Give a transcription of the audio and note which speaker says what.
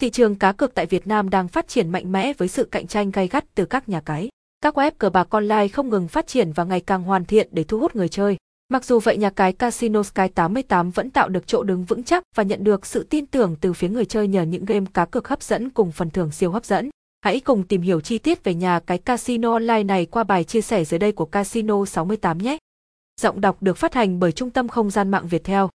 Speaker 1: Thị trường cá cược tại Việt Nam đang phát triển mạnh mẽ với sự cạnh tranh gay gắt từ các nhà cái. Các web cờ bạc online không ngừng phát triển và ngày càng hoàn thiện để thu hút người chơi. Mặc dù vậy, nhà cái Casino Sky 88 vẫn tạo được chỗ đứng vững chắc và nhận được sự tin tưởng từ phía người chơi nhờ những game cá cược hấp dẫn cùng phần thưởng siêu hấp dẫn. Hãy cùng tìm hiểu chi tiết về nhà cái casino online này qua bài chia sẻ dưới đây của Casino 68 nhé. Giọng đọc được phát hành bởi Trung tâm Không gian mạng Việt Theo.